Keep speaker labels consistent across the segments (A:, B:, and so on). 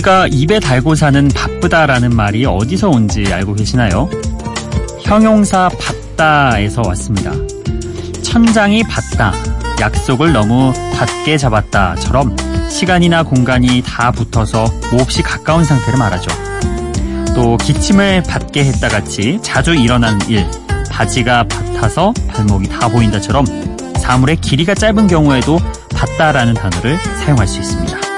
A: 우리가 입에 달고 사는 바쁘다라는 말이 어디서 온지 알고 계시나요? 형용사 받다에서 왔습니다. 천장이 받다, 약속을 너무 닿게 잡았다처럼 시간이나 공간이 다 붙어서 몹시 가까운 상태를 말하죠. 또 기침을 받게 했다 같이 자주 일어난 일, 바지가 받아서 발목이 다 보인다처럼 사물의 길이가 짧은 경우에도 받다라는 단어를 사용할 수 있습니다.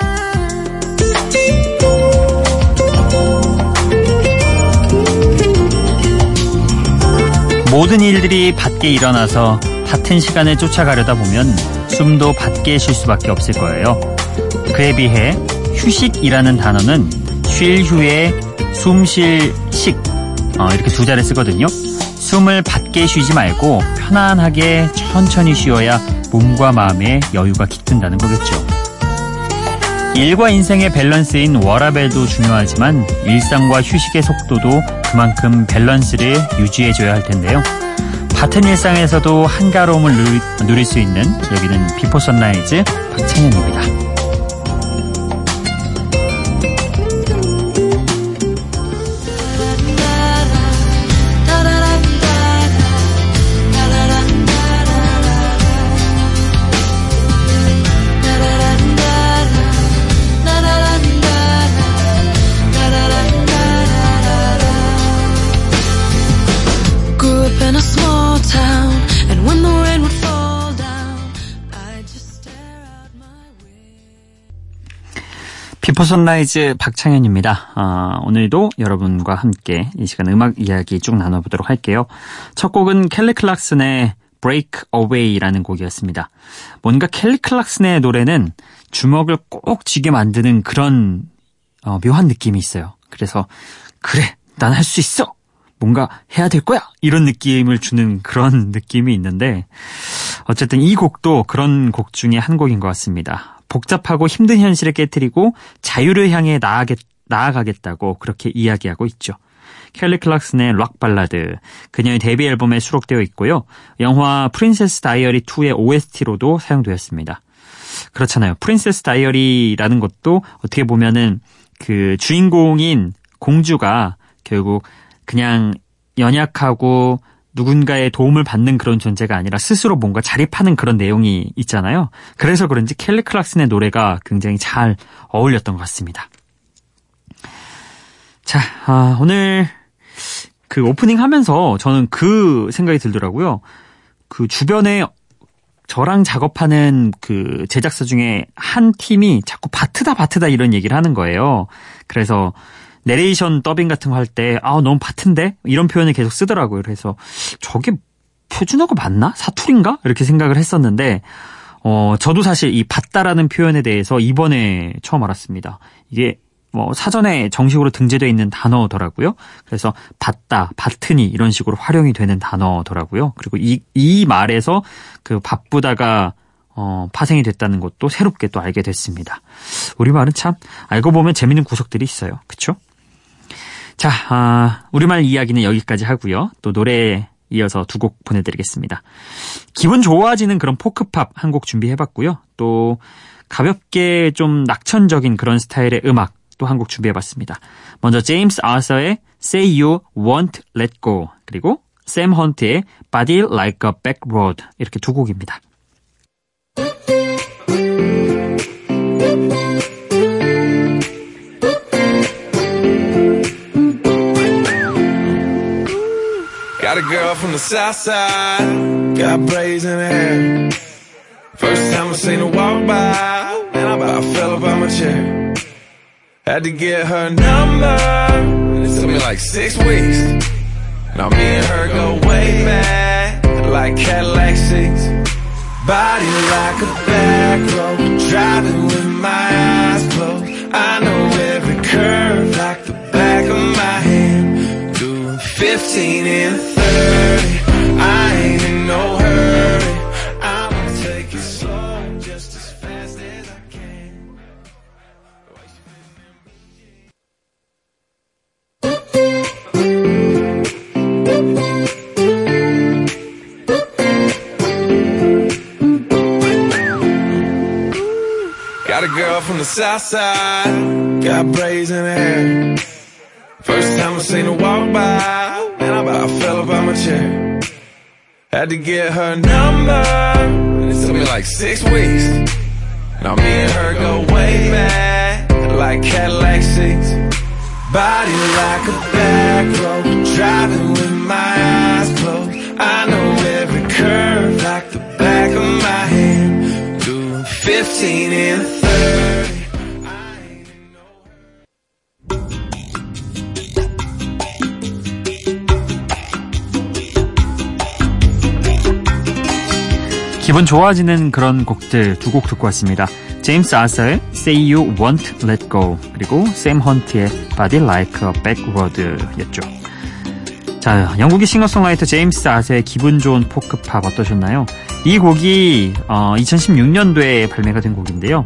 A: 모든 일들이 밖에 일어나서 같은 시간을 쫓아가려다 보면 숨도 밖에 쉴 수밖에 없을 거예요. 그에 비해 휴식이라는 단어는 쉴 후에 숨 쉴 식, 어, 이렇게 두 자를 쓰거든요. 숨을 밖에 쉬지 말고 편안하게 천천히 쉬어야 몸과 마음의 여유가 깃든다는 거겠죠. 일과 인생의 밸런스인 워라밸도 중요하지만 일상과 휴식의 속도도 그만큼 밸런스를 유지해줘야 할 텐데요. 같은 일상에서도 한가로움을 누릴 수 있는 여기는 Before Sunrise 박창현입니다. Before Sunrise 박창현입니다. 어, 오늘도 여러분과 함께 이 시간 음악 이야기 쭉 나눠보도록 할게요. 첫 곡은 켈리 클락슨의 Breakaway라는 곡이었습니다. 뭔가 켈리 클락슨의 노래는 주먹을 꼭 쥐게 만드는 그런 어, 묘한 느낌이 있어요. 그래서 그래, 난 할 수 있어. 뭔가 해야 될 거야. 이런 느낌을 주는 그런 느낌이 있는데 어쨌든 이 곡도 그런 곡 중에 한 곡인 것 같습니다. 복잡하고 힘든 현실을 깨뜨리고 자유를 향해 나아겠, 나아가겠다고 그렇게 이야기하고 있죠. 켈리 클락슨의 락 발라드, 그녀의 데뷔 앨범에 수록되어 있고요. 영화 프린세스 다이어리 2의 OST로도 사용되었습니다. 그렇잖아요. 프린세스 다이어리라는 것도 어떻게 보면은 그 주인공인 공주가 결국 그냥 연약하고 누군가의 도움을 받는 그런 존재가 아니라 스스로 뭔가 자립하는 그런 내용이 있잖아요. 그래서 그런지 켈리 클락슨의 노래가 굉장히 잘 어울렸던 것 같습니다. 자, 아, 오늘 그 오프닝 하면서 저는 그 생각이 들더라고요. 그 주변에 저랑 작업하는 그 제작사 중에 한 팀이 자꾸 바트다 바트다 이런 얘기를 하는 거예요. 그래서 내레이션 더빙 같은 거 할 때, 아, 너무 바튼데? 이런 표현을 계속 쓰더라고요. 그래서 저게 표준어가 맞나? 사투리인가? 이렇게 생각을 했었는데, 어, 저도 사실 이 받다라는 표현에 대해서 이번에 처음 알았습니다. 이게 뭐 사전에 정식으로 등재되어 있는 단어더라고요. 그래서 받다, 받트니 이런 식으로 활용이 되는 단어더라고요. 그리고 이, 이 말에서 그 바쁘다가 어, 파생이 됐다는 것도 새롭게 또 알게 됐습니다. 우리말은 참 알고 보면 재밌는 구석들이 있어요. 그쵸? 자, 아, 우리말 이야기는 여기까지 하고요. 또 노래 이어서 두 곡 보내드리겠습니다. 기분 좋아지는 그런 포크팝 한 곡 준비해봤고요. 또 가볍게 좀 낙천적인 그런 스타일의 음악 또 한 곡 준비해봤습니다. 먼저 제임스 아서의 Say You Won't Let Go 그리고 샘 헌트의 Body Like a Back Road 이렇게 두 곡입니다. Girl from the south side, got braids in her hair. First time I seen her walk by, and I about fell about my chair. Had to get her number, and it took me like six weeks. Now me and her go way back, like Cadillac seats. Body like a back road, driving with my eyes closed. I know 15 and 30 I ain't in no hurry. I'ma take it slow Just as fast as I can. Got a girl from the south side.
B: Got braids in her hair. First time I seen her walk by. I fell about my chair. Had to get her number, And it took me like six weeks. Now me and her go way back, like Cadillac seats. Body like a back road, driving with my eyes closed. I know every curve like the back of my hand. Doing 15 and 30.
A: 기분 좋아지는 그런 곡들 두 곡 듣고 왔습니다. 제임스 아서의 Say You Won't Let Go 그리고 샘 헌트의 Body Like a Backroad였죠. 자, 영국의 싱어송라이터 제임스 아서의 기분 좋은 포크팝 어떠셨나요? 이 곡이 어, 2016년도에 발매가 된 곡인데요.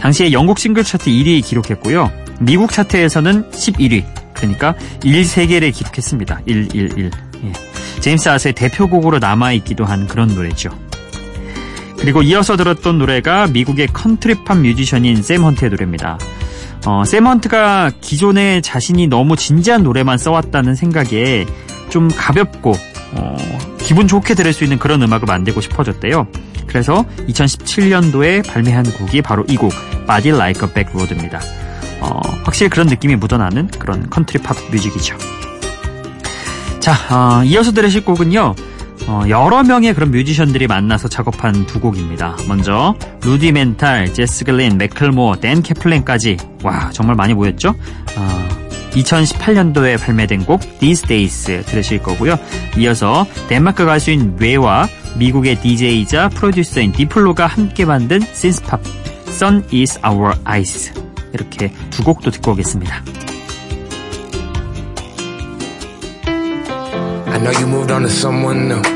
A: 당시에 영국 싱글 차트 1위 기록했고요. 미국 차트에서는 11위, 그러니까 1세계를 기록했습니다. 111. 예. 제임스 아서의 대표곡으로 남아있기도 한 그런 노래죠. 그리고 이어서 들었던 노래가 미국의 컨트리팝 뮤지션인 샘 헌트의 노래입니다. 어, 샘 헌트가 기존에 자신이 너무 진지한 노래만 써왔다는 생각에 좀 가볍고 어, 기분 좋게 들을 수 있는 그런 음악을 만들고 싶어졌대요. 그래서 2017년도에 발매한 곡이 바로 이 곡, Body Like a Back Road입니다. 어, 확실히 그런 느낌이 묻어나는 그런 컨트리 팝 뮤직이죠. 자, 어, 이어서 들으실 곡은요. 어, 여러 명의 그런 뮤지션들이 만나서 작업한 두 곡입니다. 먼저 루디멘탈, 제스 글린, 맥클모어, 댄 캐플랜까지 와 정말 많이 모였죠. 어, 2018년도에 발매된 곡 These Days 들으실 거고요. 이어서 덴마크 가수인 뫼와 미국의 DJ이자 프로듀서인 디플로가 함께 만든 synthpop Sun in Our Eyes 이렇게 두 곡도 듣고 오겠습니다.
C: I know you moved on to someone new.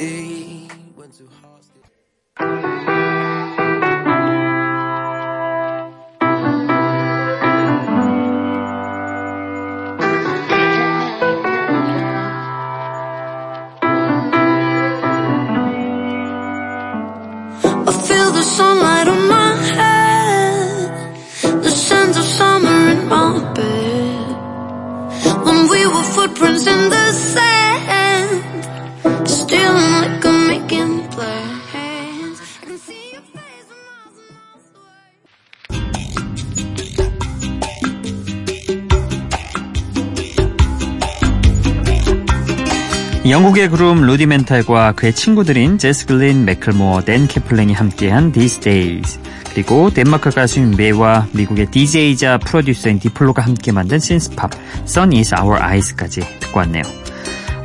A: 영국의 그룹 루디멘탈과 그의 친구들인 제스 글린, 맥클모어, 댄 캐플랭이 함께한 These Days 그리고 덴마크 가수인 메와 미국의 DJ이자 프로듀서인 디플로가 함께 만든 신스팝 Sun is Our Eyes까지 듣고 왔네요.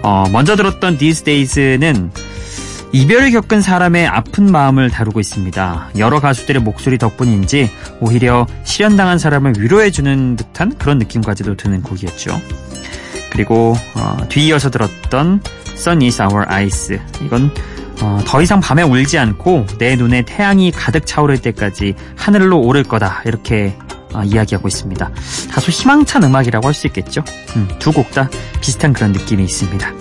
A: 어, 먼저 들었던 These Days는 이별을 겪은 사람의 아픈 마음을 다루고 있습니다. 여러 가수들의 목소리 덕분인지 오히려 실연당한 사람을 위로해주는 듯한 그런 느낌까지도 드는 곡이었죠. 그리고 어, 뒤이어서 들었던 Sun is Our Eyes 이건 어, 더 이상 밤에 울지 않고 내 눈에 태양이 가득 차오를 때까지 하늘로 오를 거다 이렇게 어, 이야기하고 있습니다. 다소 희망찬 음악이라고 할 수 있겠죠. 음, 두곡 다 비슷한 그런 느낌이 있습니다.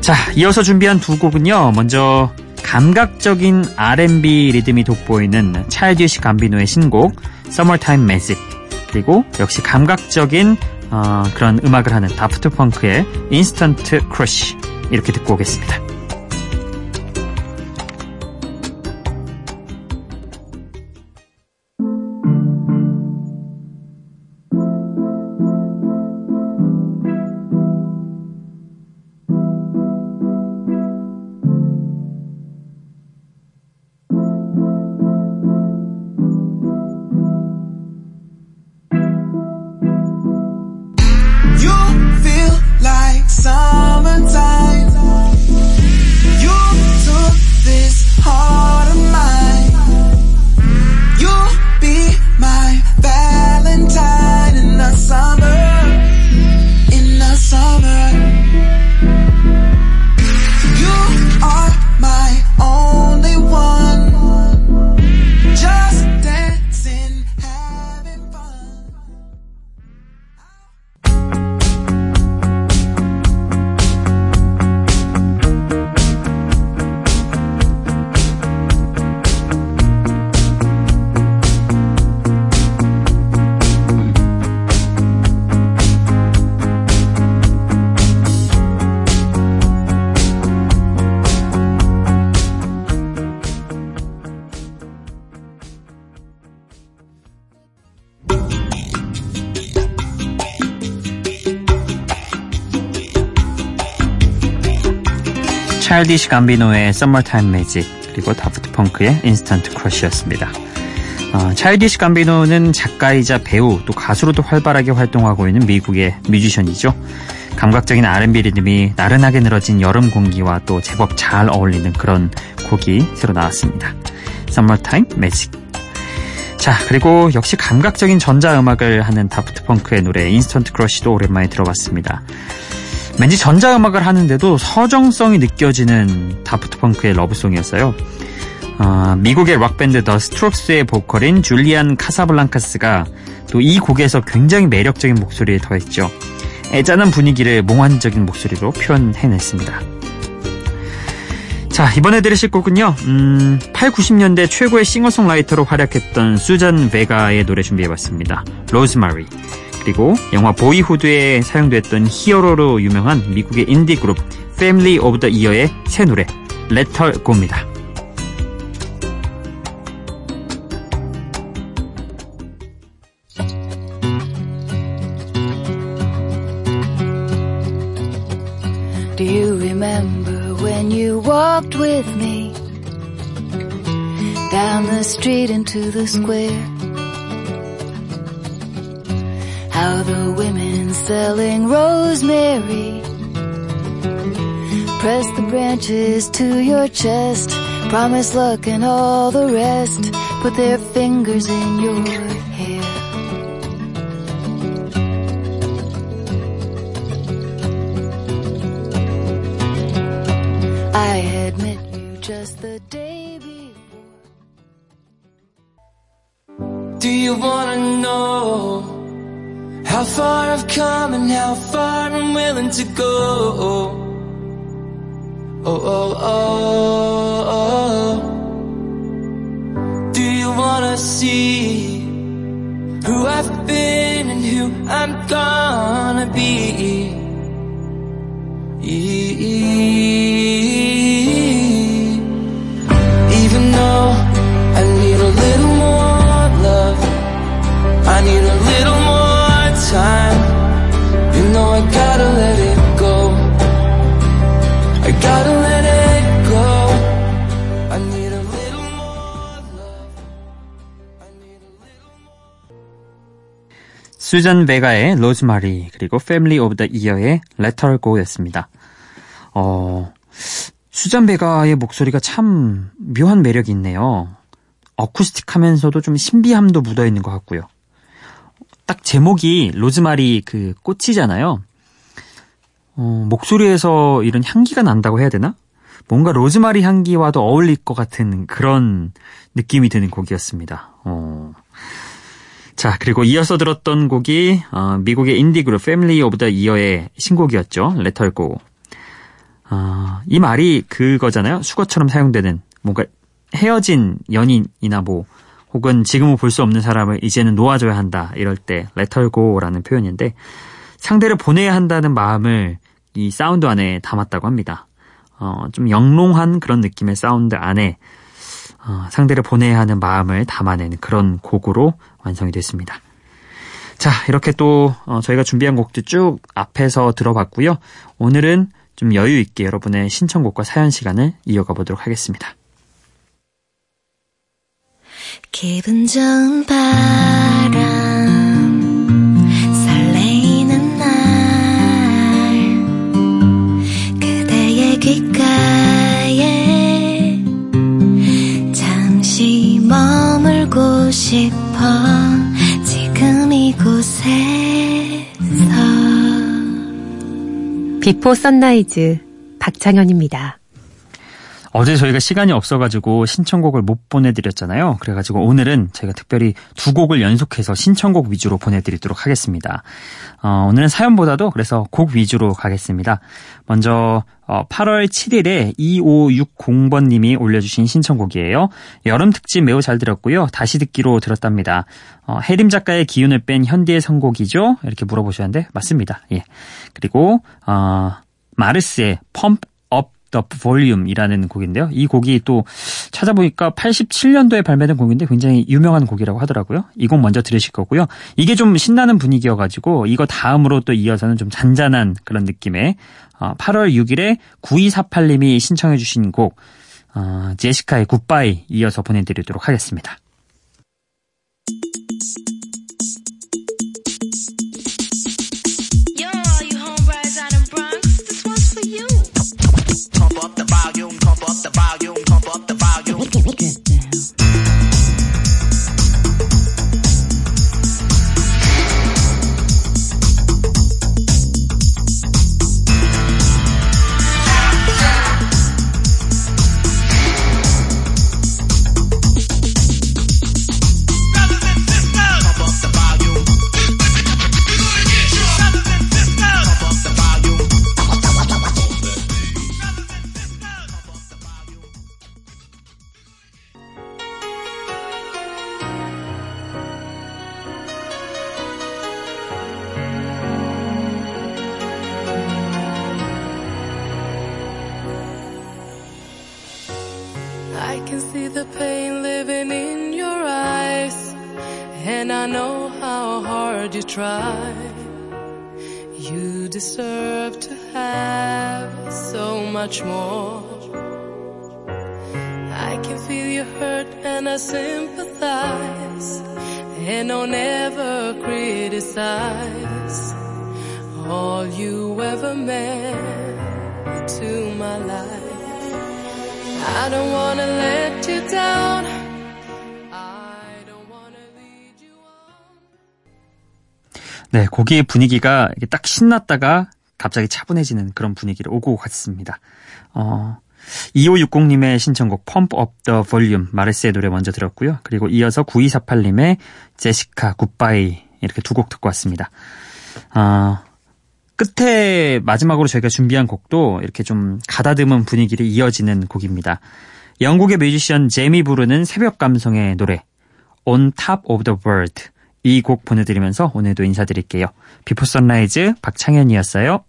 A: 자, 이어서 준비한 두 곡은요. 먼저 감각적인 R&B 리듬이 돋보이는 찰디시 감비노의 신곡 Summertime Magic 그리고 역시 감각적인 어, 그런 음악을 하는 다프트 펑크의 Instant Crush 이렇게 듣고 오겠습니다. 차일디시 감비노의 Summertime Magic 그리고 다프트 펑크의 Instant Crush였습니다. 어, 차일디시 감비노는 작가이자 배우 또 가수로도 활발하게 활동하고 있는 미국의 뮤지션이죠. 감각적인 R&B 리듬이 나른하게 늘어진 여름 공기와 또 제법 잘 어울리는 그런 곡이 새로 나왔습니다. Summertime Magic 자, 그리고 역시 감각적인 전자음악을 하는 다프트 펑크의 노래 Instant Crush도 오랜만에 들어봤습니다. 왠지 전자음악을 하는데도 서정성이 느껴지는 다프트 펑크의 love song이었어요. 어, 미국의 락밴드 더 스트록스의 보컬인 줄리안 카사블랑카스가 또 이 곡에서 굉장히 매력적인 목소리를 더했죠. 애잔한 분위기를 몽환적인 목소리로 표현해냈습니다. 자, 이번에 들으실 곡은요, 음, 8, 90년대 최고의 싱어송라이터로 활약했던 수잔 베가의 노래 준비해봤습니다. 로즈마리. 그리고 영화 보이후드에 사용됐던 Hero로 유명한 미국의 인디 그룹 패밀리 오브 더 이어의 새 노래, Let Her Go입니다.
D: Do you remember when you walked with me down the street into the square? How the women selling rosemary press the branches to your chest, promise luck and all the rest, put their fingers in your hair. I had met you just the day before.
E: Do you wanna know how far I've come and how far I'm willing to go? Oh, oh, oh, oh. Do you wanna see who I've been and who I'm gonna be?
A: 수잔 베가의 로즈마리 그리고 패밀리 오브 더 이어의 Let Her Go였습니다. 어, 수잔 베가의 목소리가 참 묘한 매력이 있네요. 어쿠스틱하면서도 좀 신비함도 묻어 있는 것 같고요. 딱 제목이 로즈마리 그 꽃이잖아요. 어, 목소리에서 이런 향기가 난다고 해야 되나? 뭔가 로즈마리 향기와도 어울릴 것 같은 그런 느낌이 드는 곡이었습니다. 어. 자, 그리고 이어서 들었던 곡이 어, 미국의 인디 그룹 패밀리 오브 더 이어의 신곡이었죠. Let Her Go. 어, 이 말이 그거잖아요. 숙어처럼 사용되는 뭔가 헤어진 연인이나 뭐 혹은 지금은 볼 수 없는 사람을 이제는 놓아줘야 한다. 이럴 때 let her go라는 표현인데 상대를 보내야 한다는 마음을 이 사운드 안에 담았다고 합니다. 어, 좀 영롱한 그런 느낌의 사운드 안에 어, 상대를 보내야 하는 마음을 담아내는 그런 곡으로 완성이 됐습니다. 자, 이렇게 또 어, 저희가 준비한 곡도 쭉 앞에서 들어봤고요. 오늘은 좀 여유 있게 여러분의 신청곡과 사연 시간을 이어가 보도록 하겠습니다.
D: 기분 좋은 바람 싶어 지금 이곳에서
F: 비포 선라이즈 박창현입니다.
A: 어제 저희가 시간이 없어가지고 신청곡을 못 보내드렸잖아요. 그래가지고 오늘은 제가 특별히 두 곡을 연속해서 신청곡 위주로 보내드리도록 하겠습니다. 어, 오늘은 사연보다도 그래서 곡 위주로 가겠습니다. 먼저 어, 8월 7일에 2560번님이 올려주신 신청곡이에요. 여름 특집 매우 잘 들었고요. 다시 듣기로 들었답니다. 어, 해림 작가의 기운을 뺀 현디의 선곡이죠? 이렇게 물어보셨는데 맞습니다. 예. 그리고 어, 마르스의 Pump Up the Volume이라는 곡인데요. 이 곡이 또 찾아보니까 87년도에 발매된 곡인데 굉장히 유명한 곡이라고 하더라고요. 이 곡 먼저 들으실 거고요. 이게 좀 신나는 분위기여가지고 이거 다음으로 또 이어서는 좀 잔잔한 그런 느낌의 8월 6일에 9248님이 신청해주신 곡 어, 제시카의 굿바이 이어서 보내드리도록 하겠습니다.
E: How hard you try. You deserve to have so much more. I can feel your hurt and I sympathize, and don't ever criticize all you ever meant to my life. I don't wanna let you down.
A: 네, 곡의 분위기가 딱 신났다가 갑자기 차분해지는 그런 분위기를 오고 갔습니다. 어, 2560님의 신청곡 Pump Up the Volume 마르스의 노래 먼저 들었고요. 그리고 이어서 9248님의 제시카 굿바이 이렇게 두 곡 듣고 왔습니다. 어, 끝에 마지막으로 저희가 준비한 곡도 이렇게 좀 가다듬은 분위기를 이어지는 곡입니다. 영국의 뮤지션 제미 부르는 새벽 감성의 노래 On Top of the World 이 곡 보내드리면서 오늘도 인사드릴게요. 비포 선라이즈 박창현이었어요.